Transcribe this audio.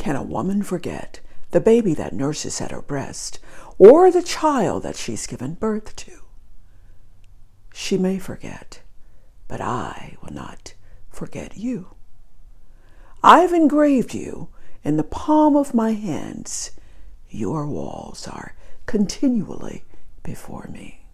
Can a woman forget the baby that nurses at her breast or the child that she's given birth to? She may forget, but I will not forget you. I've engraved you in the palm of my hands. Your walls are continually before me.